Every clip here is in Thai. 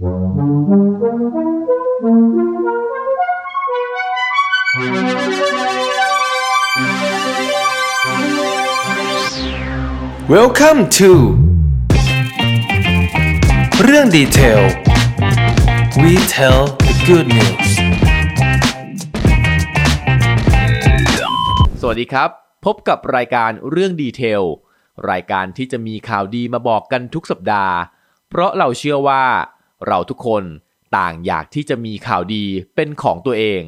Welcome to เรื่องดีเทล We tell the good news สวัสดีครับ พบกับรายการเรื่องดีเทล รายการที่จะมีข่าวดีมาบอกกันทุกสัปดาห์ เพราะเราเชื่อว่า เราทุกคนต่างอยากที่จะมีข่าวดีเป็นของตัวเอง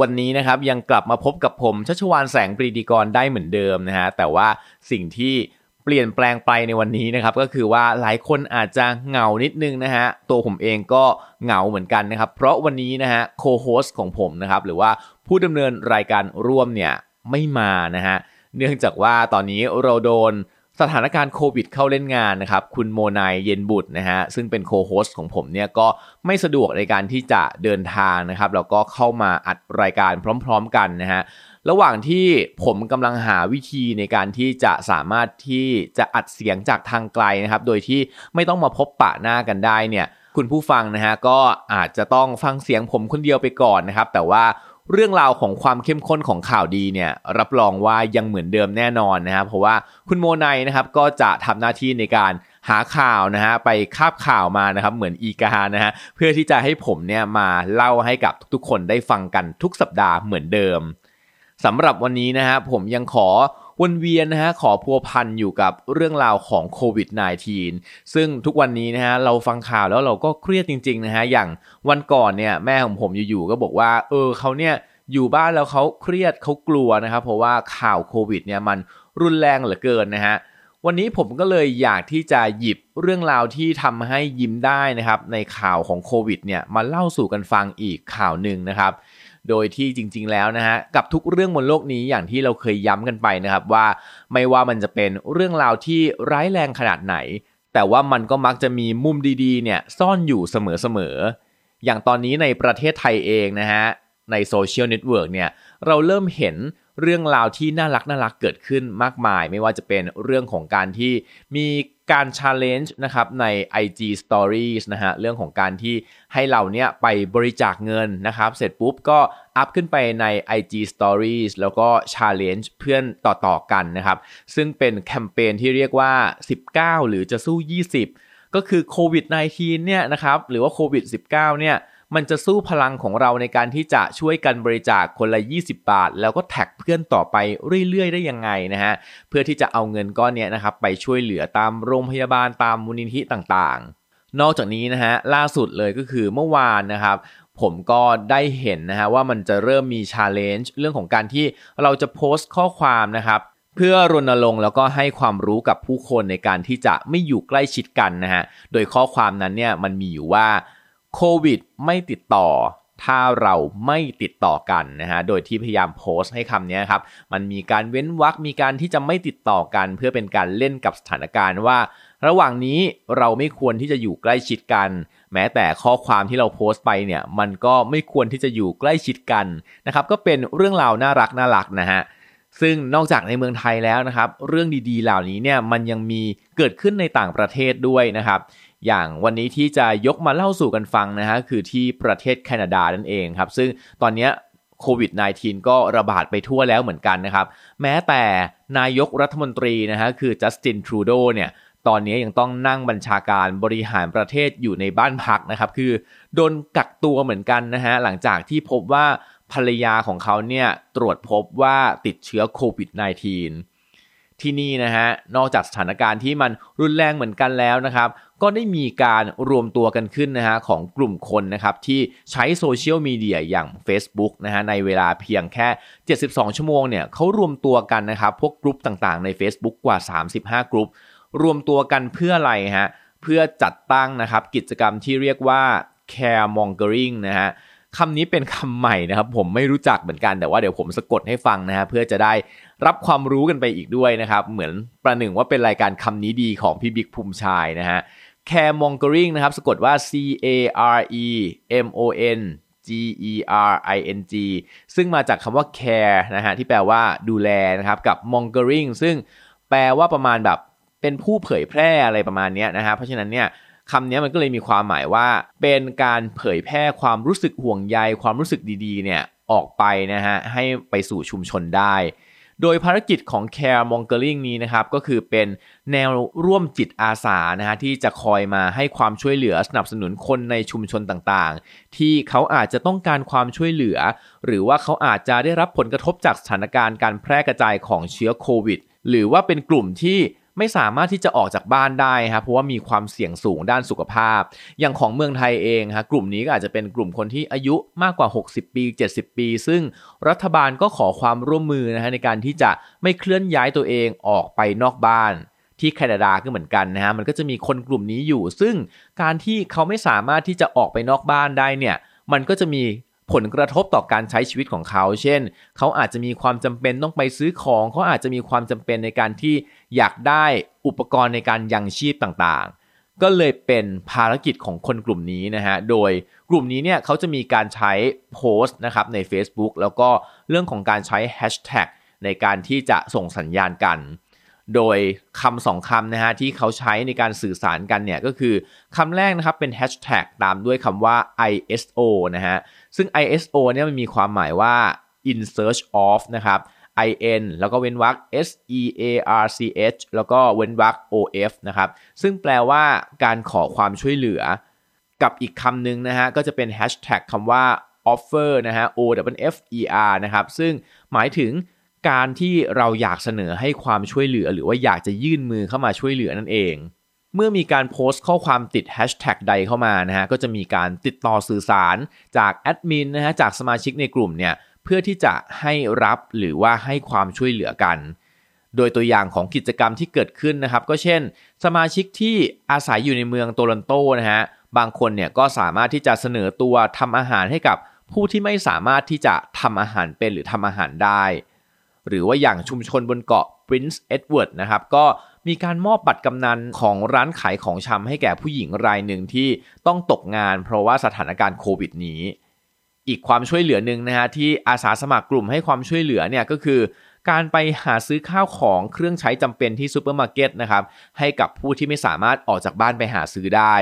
วันนี้นะครับยังกลับมาพบกับผมชัชวานแสงปรีดีกรได้เหมือนเดิมนะฮะแต่ว่าสิ่งที่เปลี่ยนแปลงไปในวันนี้นะครับก็คือว่าหลายคนอาจจะเหงานิดนึงนะฮะตัวผมเองก็เหงาเหมือนกันนะครับ เพราะวันนี้นะฮะโคโฮสของผมนะครับหรือว่าผู้ดำเนินรายการร่วมเนี่ยไม่มานะฮะเนื่องจากว่าตอนนี้เราโดน สถานการณ์โควิดเข้าเล่นงานนะครับ คุณโมนายเย็นบุตรนะฮะซึ่งเป็นโคโฮสของผมเนี่ยก็ไม่สะดวกในการที่จะเดินทางนะครับ แล้วก็เข้ามาอัดรายการพร้อม ๆ กันนะฮะระหว่างที่ผมกำลังหาวิธีในการที่จะสามารถที่จะอัดเสียงจากทางไกลนะครับ โดยที่ไม่ต้องมาพบปะหน้ากันได้เนี่ยคุณผู้ฟังนะฮะก็อาจจะต้องฟังเสียงผมคนเดียวไปก่อนนะครับ แต่ว่า เรื่องราวของความเข้มข้นของข่าวดีเนี่ยรับรองว่ายังเหมือนเดิมแน่นอนนะครับเพราะว่าคุณโมไนนะครับก็จะทำหน้าที่ในการหาข่าวนะฮะไปคาบข่าวมานะครับเหมือนอีกานะฮะเพื่อที่จะให้ผมเนี่ยมาเล่าให้กับทุกๆ คนได้ฟังกันทุกสัปดาห์เหมือนเดิมสำหรับวันนี้นะฮะผมยังขอ วนเวียนนะฮะขอพัวพันอยู่กับเรื่องราวของโควิด -19 ซึ่งทุกวันนี้นะฮะเราฟังข่าวแล้วเราก็เครียดจริงๆนะฮะอย่างวันก่อนเนี่ยแม่ของผมอยู่ๆก็บอกว่า เออเขาเนี่ยอยู่บ้านแล้วเขาเครียดเขากลัวนะครับเพราะว่าข่าวโควิดเนี่ยมันรุนแรงเหลือเกินนะฮะวันนี้ผมก็เลยอยากที่จะหยิบเรื่องราวที่ทำให้ยิ้มได้นะครับในข่าวของโควิดเนี่ยมาเล่าสู่กันฟังอีกข่าวหนึ่งนะครับ โดยที่จริง ๆ แล้วนะฮะกับทุกเรื่องบนโลกนี้อย่างที่เราเคยย้ำกันไปนะครับว่าไม่ว่ามันจะเป็นเรื่องราวที่ร้ายแรงขนาดไหน แต่ว่ามันก็มักจะมีมุมดีๆเนี่ยซ่อนอยู่เสมอๆอย่างตอนนี้ในประเทศไทยเองนะฮะในโซเชียลเน็ตเวิร์กเนี่ยเราเริ่มเห็นเรื่องราวที่น่ารักน่ารักเกิดขึ้นมากมาย ไม่ว่าจะเป็นเรื่องของการที่มี การ challenge นะครับใน IG Stories นะฮะเรื่องของการที่ให้เราเนี่ยไปบริจาคเงินนะครับ เสร็จปุ๊บก็อัพขึ้นไปใน IG Stories แล้วก็ challenge เพื่อนต่อๆกันนะครับ ซึ่งเป็นแคมเปญที่เรียกว่า 19 หรือจะสู้ 20 ก็คือโควิด -19 เนี่ยนะครับหรือว่าโควิด -19 เนี่ย มันจะสู้พลังของเราในการที่จะช่วยกันบริจาคคนละ 20 บาท แล้วก็แท็กเพื่อนต่อไปเรื่อยๆ ได้ยังไงนะฮะเพื่อที่จะเอาเงินก้อนนี้นะครับไปช่วยเหลือตามโรงพยาบาลตามมูลนิธิต่างๆ นอกจากนี้นะฮะล่าสุดเลยก็คือเมื่อวานนะครับผมก็ได้เห็นนะฮะว่ามันจะเริ่มมี challenge เรื่องของการที่เราจะโพสต์ข้อความนะครับเพื่อรณรงค์แล้วก็ให้ความรู้กับผู้คนในการที่จะไม่อยู่ใกล้ชิดกันนะฮะ โดยข้อความนั้นเนี่ยมันมีอยู่ว่า โควิดไม่ติดต่อ ถ้าเราไม่ติดต่อกันนะฮะ โดยที่พยายามโพสต์ให้คำนี้ครับ มันมีการเว้นวรรคมีการที่จะไม่ติดต่อกัน เพื่อเป็นการเล่นกับสถานการณ์ว่า ระหว่างนี้เราไม่ควรที่จะอยู่ใกล้ชิดกัน แม้แต่ข้อความที่เราโพสต์ไปเนี่ย มันก็ไม่ควรที่จะอยู่ใกล้ชิดกันนะครับ ก็เป็นเรื่องราวน่ารักน่ารักนะฮะซึ่งนอกจากในเมืองไทยแล้วนะครับ เรื่องดีๆ เหล่านี้เนี่ยมันยังมีเกิดขึ้นในต่างประเทศด้วยนะครับ อย่างวันนี้ที่จะยกมาเล่าสู่กันฟังนะฮะคือที่ประเทศแคนาดานั่นเองครับ ซึ่งตอนนี้โควิด -19 ก็ระบาดไปทั่วแล้วเหมือนกันนะครับ แม้แต่นายกรัฐมนตรีนะฮะคือจัสตินทรูโดเนี่ยตอนนี้ยังต้องนั่งบัญชาการบริหารประเทศอยู่ในบ้านพักนะครับ คือโดนกักตัวเหมือนกันนะฮะหลังจากที่พบว่าภรรยาของเขาเนี่ยตรวจพบว่าติดเชื้อโควิด -19 ที่นี่นะฮะนอกจากสถานการณ์ที่มันรุนแรงเหมือนกันแล้วนะครับ ก็ได้มีการรวมตัวกันขึ้นนะฮะของกลุ่มคนนะครับที่ใช้โซเชียลมีเดียอย่าง Facebook นะฮะในเวลาเพียงแค่ 72 ชั่วโมงเนี่ยเขารวมตัวกันนะครับพวกกลุ่มต่างๆใน Facebook กว่า 35 กลุ่มรวมตัวกันเพื่ออะไรฮะเพื่อจัดตั้งนะครับกิจกรรมที่เรียกว่า care mongering นะฮะ คำนี้เป็นคำใหม่นะครับ ผมไม่รู้จักเหมือนกันแต่ว่าเดี๋ยวผมสะกดให้ฟังนะฮะเพื่อจะได้รับความรู้กันไปอีกด้วยนะครับ เหมือนประหนึ่งว่าเป็นรายการคำนี้ดีของพี่บิ๊กภูมิชายนะฮะ caremongering นะครับสะกดว่า c a r e m o n G E R I N G ซึ่งมาจากคำว่า care นะฮะที่แปลว่าดูแลนะครับกับ mongering ซึ่งแปลว่าประมาณแบบเป็นผู้เผยแพร่อะไรประมาณนี้นะฮะเพราะฉะนั้นเนี่ย คำนี้มันก็เลยมีความหมายว่า เป็นการเผยแพร่ความรู้สึกห่วงใยความรู้สึกดีๆ เนี่ยออกไปนะฮะให้ไปสู่ชุมชนได้ โดยภารกิจของ Care Mongering นี้นะครับก็คือเป็นแนวร่วมจิตอาสานะฮะที่จะคอยมาให้ความช่วยเหลือสนับสนุนคนในชุมชนต่างๆ ที่เขาอาจจะต้องการความช่วยเหลือ หรือว่าเขาอาจจะได้รับผลกระทบจากสถานการณ์การแพร่กระจายของเชื้อโควิดหรือว่าเป็นกลุ่มที่ ไม่สามารถที่จะออกจากบ้านได้ครับเพราะว่ามีความเสี่ยงสูงด้านสุขภาพ อย่างของเมืองไทยเองฮะกลุ่มนี้ก็อาจจะเป็นกลุ่มคนที่อายุมากกว่า 60 ปี 70 ปี ซึ่งรัฐบาลก็ขอความร่วมมือนะฮะในการที่จะไม่เคลื่อนย้ายตัวเองออกไปนอกบ้านที่แคนาดาก็เหมือนกันนะฮะมันก็จะมีคนกลุ่มนี้อยู่ ซึ่งการที่เขาไม่สามารถที่จะออกไปนอกบ้านได้เนี่ยมันก็จะมี ผลกระทบต่อการใช้ชีวิตของเขา เช่น เขาอาจจะมีความจำเป็นต้องไปซื้อของ เขาอาจจะมีความจำเป็นในการที่อยากได้อุปกรณ์ในการยังชีพต่างๆ ก็เลยเป็นภารกิจของคนกลุ่มนี้นะฮะ โดยกลุ่มนี้เนี่ยเขาจะมีการใช้โพสต์นะครับใน Facebook แล้วก็เรื่องของการใช้แฮชแท็กในการที่จะส่งสัญญาณกัน โดยคำสองคำนะฮะที่เขาใช้ในการสื่อสารกันเนี่ยก็คือคำแรกนะครับเป็นแฮชแท็กตามด้วยคำว่า ISO นะฮะซึ่ง ISO เนี่ยมันมีความหมายว่า in search of นะครับ in แล้วก็เว้นวรรค s e a r c h แล้วก็เว้นวรรค o f นะครับซึ่งแปลว่าการขอความช่วยเหลือ กับอีกคำหนึ่งนะฮะก็จะเป็นแฮชแท็กคำว่า offer นะฮะ o w f e r นะครับซึ่งหมายถึง การที่เราอยากเสนอให้ความช่วยเหลือ หรือว่าอยากจะยื่นมือเข้ามาช่วยเหลือนั่นเอง เมื่อมีการโพสต์ข้อความติดแฮชแท็กใดเข้ามานะฮะก็จะมีการติดต่อสื่อสารจากแอดมินนะฮะจากสมาชิกในกลุ่มเนี่ยเพื่อที่จะให้รับหรือว่าให้ความช่วยเหลือกัน โดยตัวอย่างของกิจกรรมที่เกิดขึ้นนะครับ ก็เช่น สมาชิกที่อาศัยอยู่ในเมืองโตลอนโตนะฮะบางคนเนี่ยก็สามารถที่จะเสนอตัวทำอาหารให้กับผู้ที่ไม่สามารถที่จะทำอาหารเป็นหรือทำอาหารได้ หรือว่าอย่างชุมชนบนเกาะ Prince Edward นะครับก็มีการมอบบัตรกำนัลของร้านขายของชำให้แก่ผู้หญิงรายหนึ่งที่ต้องตกงานเพราะว่าสถานการณ์โควิดนี้ อีกความช่วยเหลือหนึ่งนะฮะที่อาสาสมัครกลุ่มให้ความช่วยเหลือเนี่ยก็คือ การไปหาซื้อข้าวของเครื่องใช้จำเป็นที่ซูเปอร์มาร์เก็ตนะครับให้กับผู้ที่ไม่สามารถออกจากบ้านไปหาซื้อได้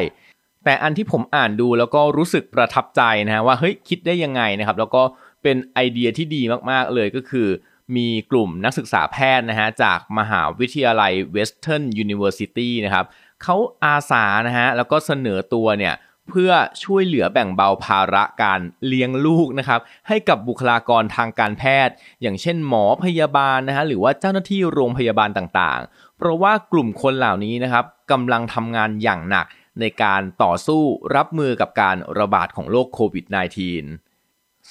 แต่อันที่ผมอ่านดูแล้วก็รู้สึกประทับใจนะฮะว่าเฮ้ยคิดได้ยังไงนะครับแล้วก็เป็นไอเดียที่ดีมากๆเลยก็คือ มีกลุ่มนักศึกษาแพทย์นะฮะจากมหาวิทยาลัย Western University นะครับเขาอาสานะฮะแล้วก็เสนอตัวเนี่ยเพื่อช่วยเหลือแบ่งเบาภาระการเลี้ยงลูกนะครับให้กับบุคลากรทางการแพทย์ อย่างเช่นหมอพยาบาลนะฮะหรือว่าเจ้าหน้าที่โรงพยาบาลต่างๆ เพราะว่ากลุ่มคนเหล่านี้นะครับกำลังทำงานอย่างหนักในการต่อสู้รับมือกับการระบาดของโรคโควิด -19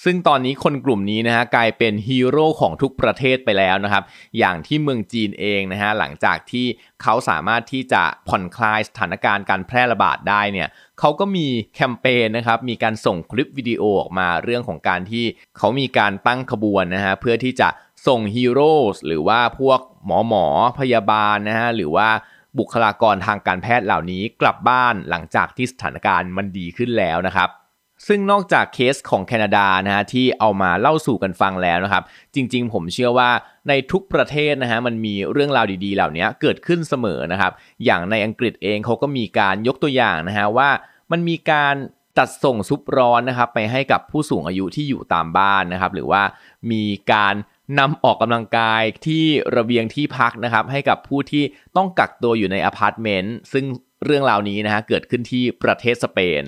ซึ่งตอนนี้คนกลุ่มนี้นะฮะกลายเป็นฮีโร่ของทุกประเทศไปแล้วนะครับ อย่างที่เมืองจีนเองนะฮะหลังจากที่เขาสามารถที่จะผ่อนคลายสถานการณ์การแพร่ระบาดได้เนี่ยเขาก็มีแคมเปญนะครับมีการส่งคลิปวิดีโอออกมาเรื่องของการที่เขามีการตั้งขบวนนะฮะเพื่อที่จะส่งฮีโร่หรือว่าพวกหมอหมอพยาบาลนะฮะหรือว่าบุคลากรทางการแพทย์เหล่านี้กลับบ้านหลังจากที่สถานการณ์มันดีขึ้นแล้วนะครับ ซึ่งนอกจากเคสของแคนาดานะฮะที่เอามาเล่าสู่กันฟังแล้วนะครับ จริง ๆ ผมเชื่อว่าในทุกประเทศนะฮะมันมีเรื่องราวดีๆ เหล่านี้เกิดขึ้นเสมอนะครับ อย่างในอังกฤษเองเขาก็มีการยกตัวอย่างนะฮะว่ามันมีการจัดส่งซุปร้อนนะครับไปให้กับผู้สูงอายุที่อยู่ตามบ้านนะครับ หรือว่ามีการนำออกกำลังกายที่ระเบียงที่พักนะครับ ให้กับผู้ที่ต้องกักตัวอยู่ในอพาร์ตเมนต์ซึ่งเรื่องราวนี้นะฮะเกิดขึ้นที่ประเทศสเปน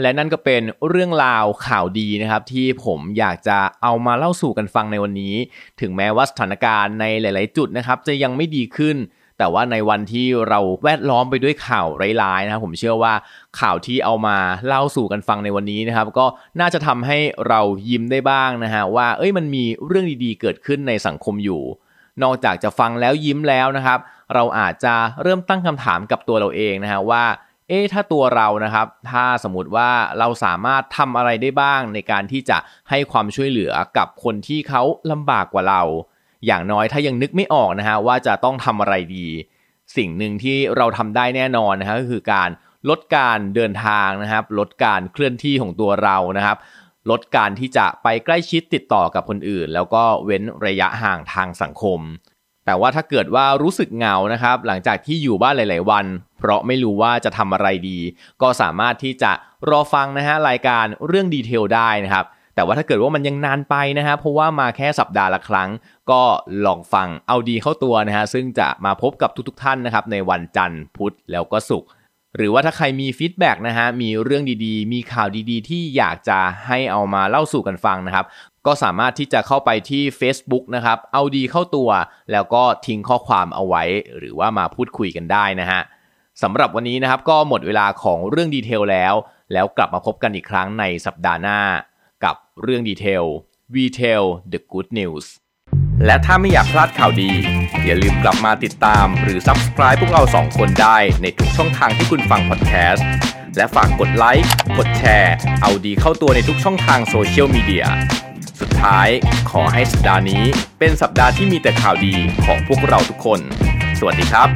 และนั่นก็เป็นเรื่องราวข่าวดีนะครับ ที่ผมอยากจะเอามาเล่าสู่กันฟังในวันนี้ ถึงแม้ว่าสถานการณ์ในหลาย ๆ จุดนะครับ จะยังไม่ดีขึ้น แต่ว่าในวันที่เราแวดล้อมไปด้วยข่าวร้ายๆนะครับผมเชื่อว่าข่าวที่เอามาเล่าสู่กันฟังในวันนี้นะครับ ก็น่าจะทำให้เรายิ้มได้บ้างนะฮะว่า เอ้ยมันมีเรื่องดีๆ เกิดขึ้นในสังคมอยู่ นอกจากจะฟังแล้วยิ้มแล้วนะครับ เราอาจจะเริ่มตั้งคำถามกับตัวเราเองนะฮะว่า เอ๊ถ้าตัวเรานะครับ ถ้าสมมติว่าเราสามารถทำอะไรได้บ้างในการที่จะให้ความช่วยเหลือกับคนที่เขาลำบากกว่าเรา อย่างน้อยถ้ายังนึกไม่ออกนะฮะว่าจะต้องทำอะไรดี สิ่งหนึ่งที่เราทำได้แน่นอนนะฮะก็คือการลดการเดินทางนะครับ ลดการเคลื่อนที่ของตัวเรานะครับ ลดการที่จะไปใกล้ชิดติดต่อกับคนอื่น แล้วก็เว้นระยะห่างทางสังคม แต่ว่าถ้าเกิดว่ารู้สึกเหงานะครับ หลังจากที่อยู่บ้านหลาย ๆ วัน เพราะไม่รู้ว่าจะทำอะไรดี ก็สามารถที่จะรอฟังนะฮะรายการเรื่องดีเทลได้นะครับแต่ว่าถ้าเกิดว่ามันยังนานไปนะฮะเพราะว่ามาแค่สัปดาห์ละครั้ง ก็ลองฟังเอาดีเข้าตัวนะฮะซึ่งจะมาพบกับทุกๆท่านนะครับในวันจันทร์พุธแล้วก็ศุกร์ หรือว่าถ้าใครมี feedback นะฮะ มีเรื่องดีๆ มีข่าวดีๆ ที่อยากจะให้เอามาเล่าสู่กันฟังนะครับ ก็สามารถที่จะเข้าไปที่ Facebook นะครับ เอาดีเข้าตัว แล้วก็ทิ้งข้อความเอาไว้ หรือว่ามาพูดคุยกันได้นะฮะสำหรับวันนี้นะครับก็หมดเวลาของเรื่องดีเทลแล้ว แล้วกลับมาพบกันอีกครั้งในสัปดาห์หน้า กับเรื่องดีเทล We Tell the Good News และถ้าไม่อยากพลาดข่าวดี อย่าลืมกลับมาติดตามหรือ Subscribe พวกเราสองคนได้ในทุกช่องทางที่คุณฟังพอดแคสต์และฝากกดไลค์ กดแชร์ เอาดีเข้าตัวในทุกช่องทางโซเชียลมีเดีย สุดท้ายขอให้สัปดาห์นี้เป็นสัปดาห์ที่มีแต่ข่าวดีของพวกเราทุกคน สวัสดีครับ